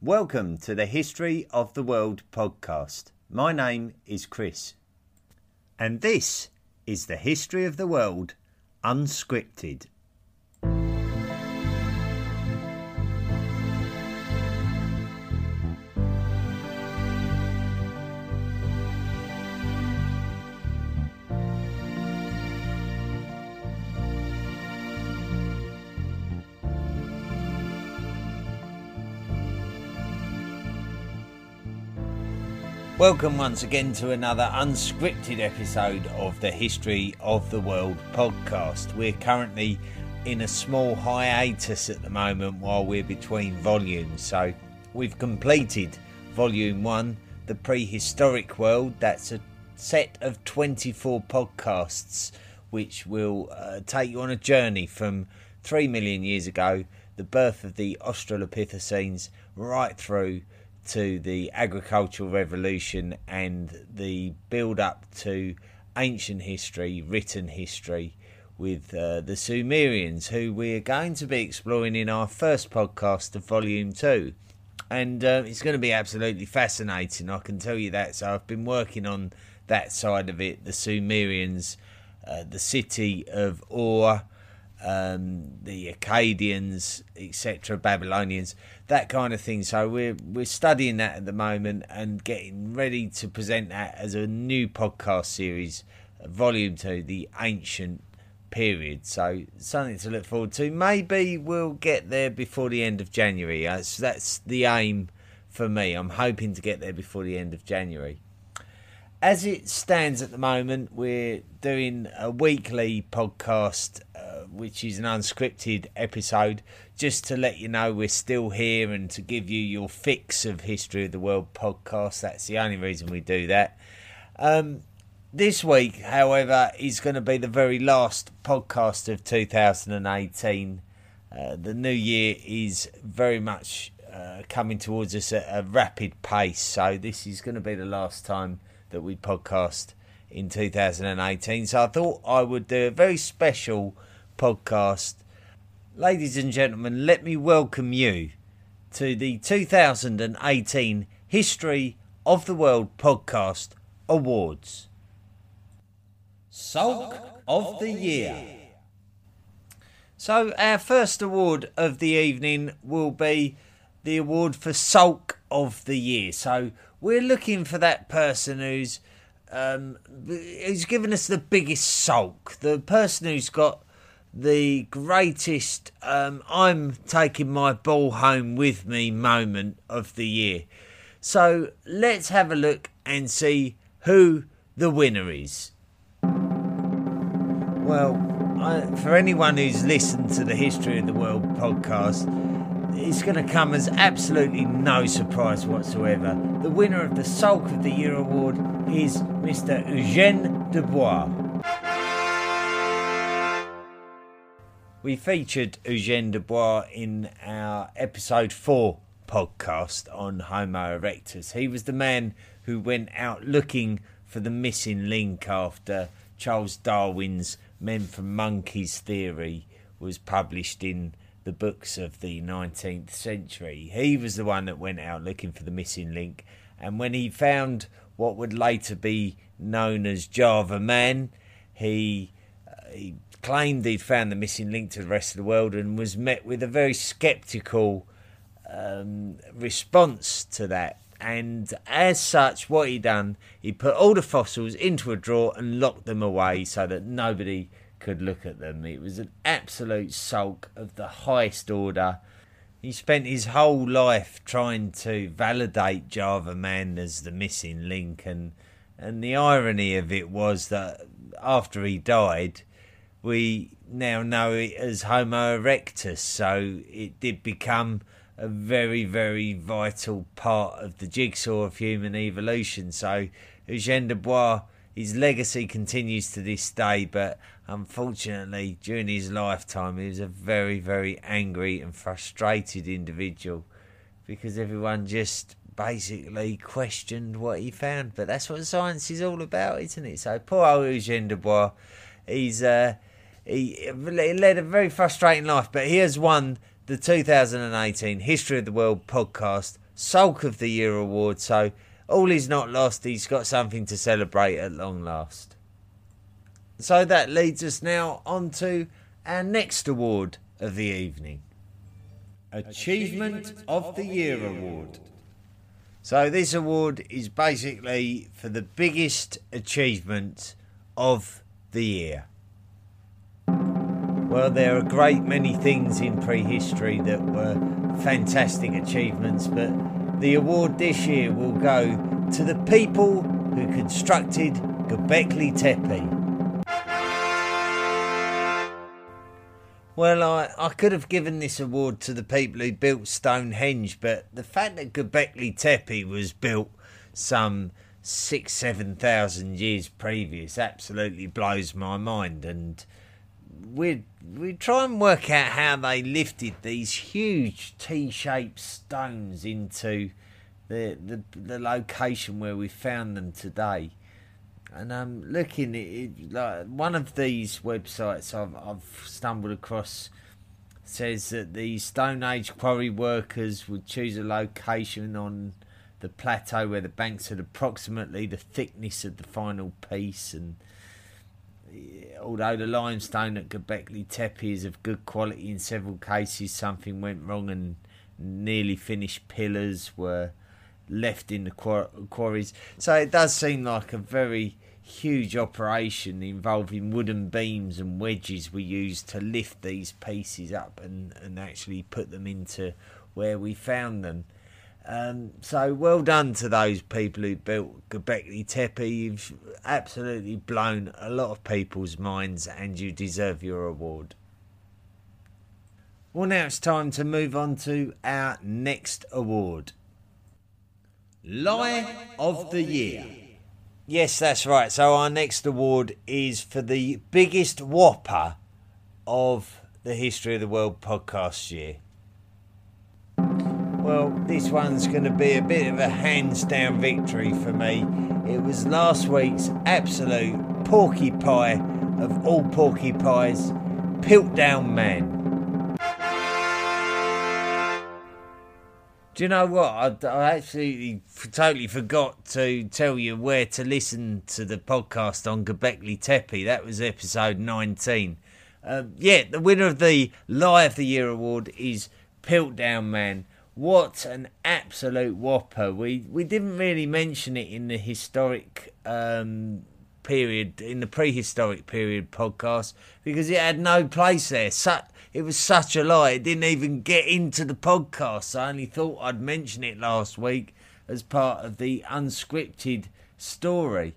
Welcome to the History of the World podcast. My name is Chris, and this is the History of the World Unscripted. Welcome once again to another unscripted episode of the History of the World podcast. We're currently in a small hiatus at the moment while we're between volumes. So we've completed volume one, The Prehistoric World. That's a set of 24 podcasts which will uh, take you on a journey from 3 million years ago, the birth of the Australopithecines, right through to the agricultural revolution and the build up to ancient history, written history with uh, the Sumerians, who we're going to be exploring in our first podcast of volume two. And uh, it's going to be absolutely fascinating, I can tell you that. So I've been working on that side of it the Sumerians, uh, the city of Ur um, the Akkadians, etc., Babylonians, that kind of thing. So we're we're studying that at the moment and getting ready to present that as a new podcast series, volume two, the ancient period. So something to look forward to. Maybe we'll get there before the end of January. That's that's the aim for me. I'm hoping to get there before the end of January as it stands at the moment, we're doing a weekly podcast, uh, which is an unscripted episode, just to let you know we're still here and to give you your fix of History of the World podcast. That's the only reason we do that. Um, this week, however, is going to be the very last podcast of 2018. Uh, the new year is very much uh, coming towards us at a rapid pace, so this is going to be the last time that we podcast in 2018. So I thought I would do a very special podcast. Ladies and gentlemen, let me welcome you to the 2018 History of the World Podcast Awards. Sulk of the Year. So, our first award of the evening will be the award for Sulk of the Year. So, we're looking for that person who's um, who's given us the biggest sulk, the person who's got the greatest um, I'm taking my ball home with me moment of the year. So let's have a look and see who the winner is. Well, I, for anyone who's listened to the History of the World podcast, it's going to come as absolutely no surprise whatsoever. The winner of the Sulk of the Year award is Mr. Eugène Dubois. We featured Eugène Dubois in our episode 4 podcast on Homo erectus. He was the man who went out looking for the missing link after Charles Darwin's Men from Monkeys theory was published in the books of the 19th century. He was the one that went out looking for the missing link, and when he found what would later be known as Java Man, he, uh, he claimed he'd found the missing link to the rest of the world and was met with a very sceptical um, response to that. And as such, what he done, he put all the fossils into a drawer and locked them away so that nobody could look at them. It was an absolute sulk of the highest order. He spent his whole life trying to validate Java Man as the missing link, and and the irony of it was that after he died, we now know it as Homo erectus. So it did become a very, very vital part of the jigsaw of human evolution. So Eugène Dubois, his legacy continues to this day, but Unfortunately, during his lifetime, he was a very, very angry and frustrated individual because everyone just basically questioned what he found. But that's what science is all about, isn't it? So poor old Eugène Dubois, he's uh, he led a very frustrating life, but he has won the 2018 History of the World podcast Sulk of the Year award, so all is not lost. He's got something to celebrate at long last. So that leads us now on to our next award of the evening Achievement of the Year Award. So, this award is basically for the biggest achievement of the year. Well, there are a great many things in prehistory that were fantastic achievements, but the award this year will go to the people who constructed Göbekli Tepe. Well, I, I could have given this award to the people who built Stonehenge, but the fact that Göbekli Tepe was built some six, seven thousand years previous absolutely blows my mind. And we we try and work out how they lifted these huge T-shaped stones into the the, the location where we found them today. And I'm um, looking at it, like one of these websites I've, I've stumbled across says that the Stone Age quarry workers would choose a location on the plateau where the banks had approximately the thickness of the final piece and although the limestone at Göbekli Tepe is of good quality in several cases something went wrong and nearly finished pillars were left in the quarries. So it does seem like a very huge operation involving wooden beams and wedges we used to lift these pieces up and, and actually put them into where we found them. Um, so well done to those people who built Göbekli Tepe. You've absolutely blown a lot of people's minds and you deserve your award. Well, now it's time to move on to our next award. Lie of the Year. Yes, that's right. So our next award is for the biggest whopper of the History of the World podcast year. Well, this one's going to be a bit of a hands down victory for me. It was last week's absolute porcupine of all porky porcupines, Piltdown Man. Do you know what? I, I actually totally forgot to tell you where to listen to the podcast on Göbekli Tepe. That was episode 19. Um, yeah, the winner of the Lie of the Year award is Piltdown Man. What an absolute whopper! We we didn't really mention it in the historic um, period, in the prehistoric period podcast, because it had no place there. It was such a lie. It didn't even get into the podcast. I only thought I'd mention it last week as part of the unscripted story.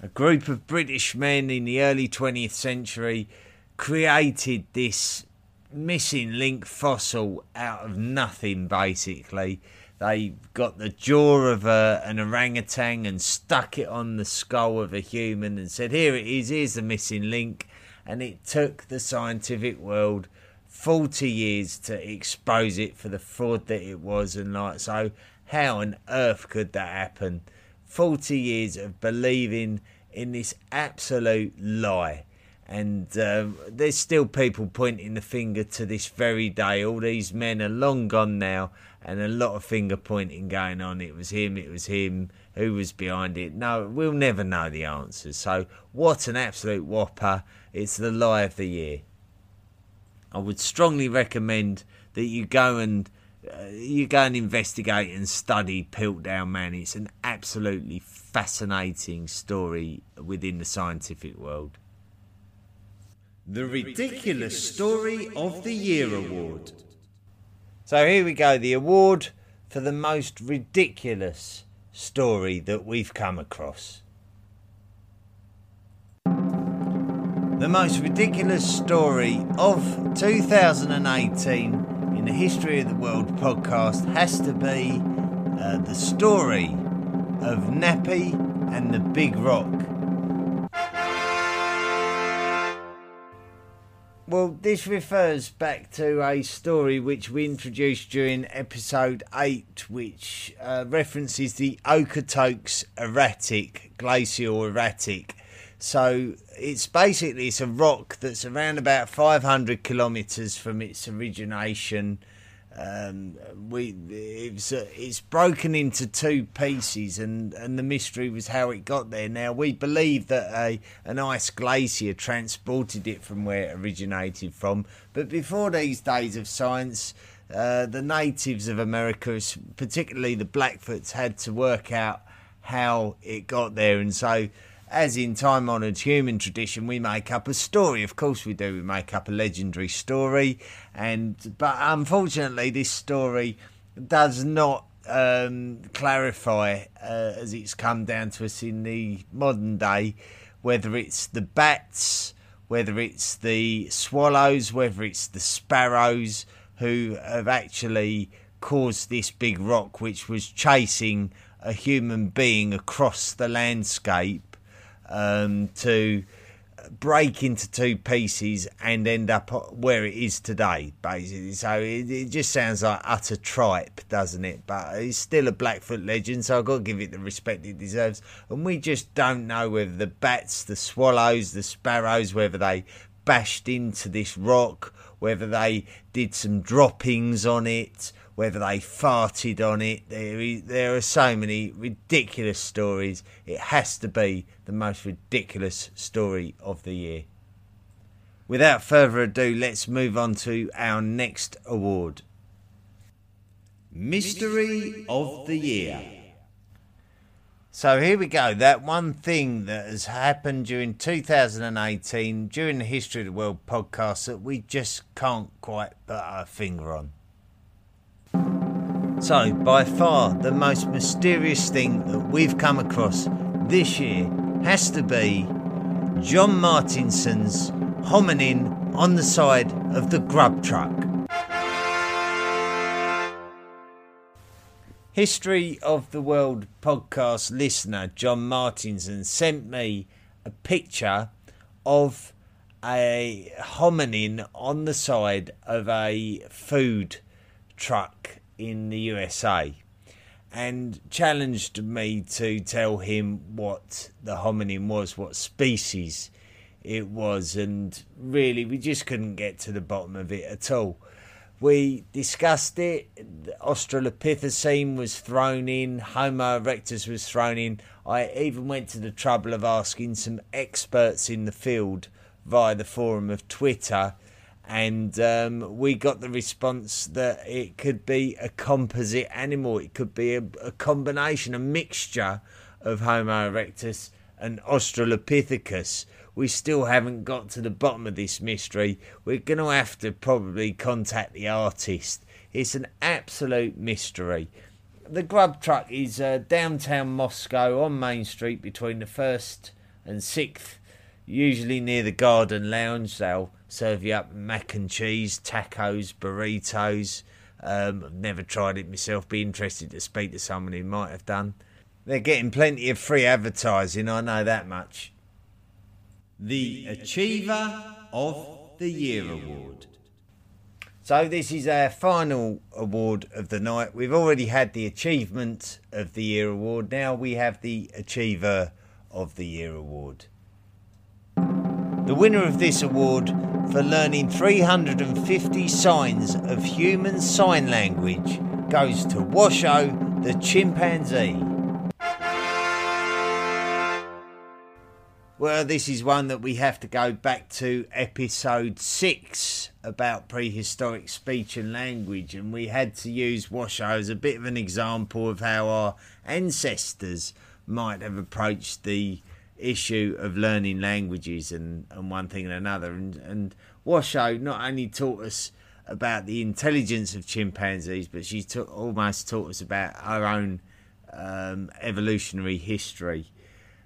A group of British men in the early 20th century created this missing link fossil out of nothing, basically. They got the jaw of a, an orangutan and stuck it on the skull of a human and said, Here it is, here's the missing link. And it took the scientific world 40 years to expose it for the fraud that it was and like so how on earth could that happen? 40 years of believing in this absolute lie and uh, there's still people pointing the finger to this very day all these men are long gone now and a lot of finger pointing going on it was him it was him who was behind it no we'll never know the answers so what an absolute whopper it's the lie of the year. I would strongly recommend that you go and uh, you go and investigate and study Piltdown Man. It's an absolutely fascinating story within the scientific world. The Ridiculous Story of the Year Award. So here we go, the award for the most ridiculous story that we've come across. The most ridiculous story of 2018 in the History of the World podcast has to be uh, the story of Napi and the Big Rock. Well, this refers back to a story which we introduced during episode 8, which uh, references the Okotoks erratic, glacial erratic. So it's basically it's a rock that's around about 500 kilometers from its origination um, we it's uh, it's broken into two pieces, and, and the mystery was how it got there. Now we believe that a an ice glacier transported it from where it originated from, but before these days of science, uh, the natives of America, particularly the Blackfoots, had to work out how it got there, and so as in time honoured human tradition, we make up a story. Of course, we do. We make up a legendary story, and but unfortunately, this story does not um, clarify uh, as it's come down to us in the modern day whether it's the bats, whether it's the swallows, whether it's the sparrows who have actually caused this big rock, which was chasing a human being across the landscape um, to break into two pieces and end up where it is today, basically. So it, it, just sounds like utter tripe, doesn't it? But it's still a Blackfoot legend, so I've got to give it the respect it deserves. And we just don't know whether the bats, the swallows, the sparrows, whether they bashed into this rock, whether they did some droppings on it, whether they farted on it. There, there are so many ridiculous stories. It has to be the most ridiculous story of the year. Without further ado, let's move on to our next award Mystery of the Year. So here we go. That one thing that has happened during 2018, during the History of the World podcast, that we just can't quite put our finger on. So, by far the most mysterious thing that we've come across this year has to be John Martinson's hominin on the side of the grub truck. History of the World podcast listener John Martinson sent me a picture of a hominin on the side of a food truck in the USA and challenged me to tell him what the hominin was, what species it was, and really we just couldn't get to the bottom of it at all. We discussed it. Australopithecine was thrown in. Homo erectus was thrown in. I even went to the trouble of asking some experts in the field via the forum of Twitter and um, we got the response that it could be a composite animal. It could be a, a combination, a mixture of Homo erectus and Australopithecus. We still haven't got to the bottom of this mystery. We're going to have to probably contact the artist. It's an absolute mystery. The grub truck is uh, downtown Moscow on Main Street between the 1st and 6th, usually near the Garden Lounge. They'll serve you up mac and cheese, tacos, burritos. Um, I've never tried it myself. Be interested to speak to someone who might have done. They're getting plenty of free advertising, I know that much. The Achiever of the Year Award. So, this is our final award of the night. We've already had the Achievement of the Year award. Now we have the Achiever of the Year award. The winner of this award for learning 350 signs of human sign language goes to Washoe the chimpanzee. Well, this is one that we have to go back to episode 6 about prehistoric speech and language, and we had to use Washoe as a bit of an example of how our ancestors might have approached the issue of learning languages and, and one thing and another. And, and Washoe not only taught us about the intelligence of chimpanzees, but she almost taught us about our own um, evolutionary history.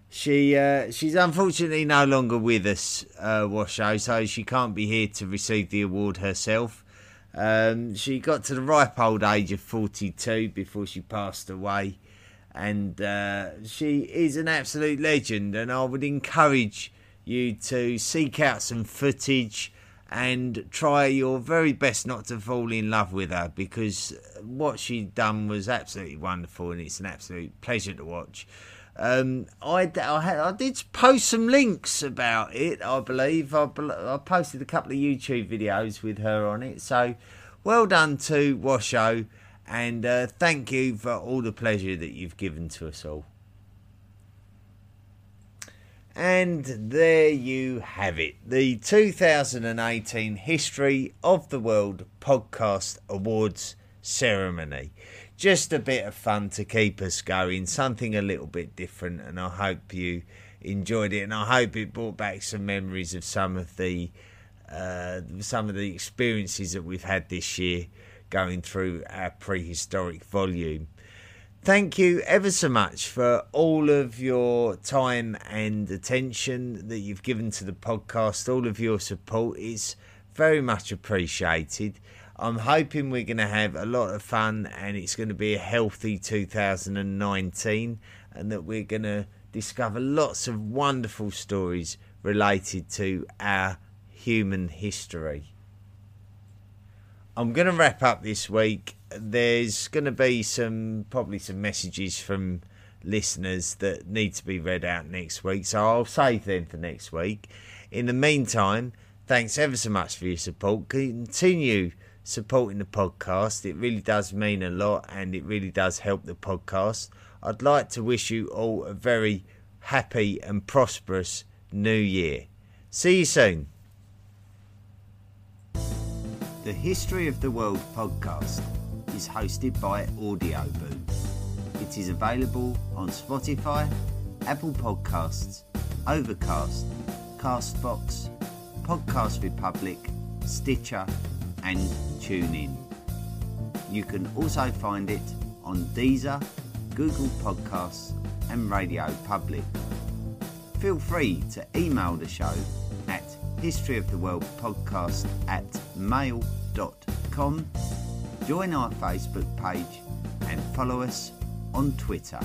She uh, she's unfortunately no longer with us, uh, Washoe, so she can't be here to receive the award herself. Um, she got to the ripe old age of 42 before she passed away and uh, she is an absolute legend. And I would encourage you to seek out some footage and try your very best not to fall in love with her because what she'd done was absolutely wonderful and it's an absolute pleasure to watch. Um, I, I, had, I, did post some links about it, I believe. I, I posted a couple of YouTube videos with her on it. So well done to Washoe, and uh, thank you for all the pleasure that you've given to us all. And there you have it the 2018 History of the World Podcast Awards ceremony. Just a bit of fun to keep us going, something a little bit different, and I hope you enjoyed it. And I hope it brought back some memories of some of the uh, some of the experiences that we've had this year going through our prehistoric volume. Thank you ever so much for all of your time and attention that you've given to the podcast. All of your support is very much appreciated. I'm hoping we're going to have a lot of fun and it's going to be a healthy 2019 and that we're going to discover lots of wonderful stories related to our human history. I'm going to wrap up this week there's going to be some probably some messages from listeners that need to be read out next week, so I'll save them for next week. In the meantime, thanks ever so much for your support. Continue supporting the podcast. It really does mean a lot and it really does help the podcast. I'd like to wish you all a very happy and prosperous new year. See you soon. The History of the World podcast is hosted by Audioboo. It is available on Spotify, Apple Podcasts, Overcast, Castbox, Podcast Republic, Stitcher, and TuneIn. You can also find it on Deezer, Google Podcasts, and Radio Public. Feel free to email the show at historyoftheworldpodcast at mail.com join our Facebook page and follow us on Twitter.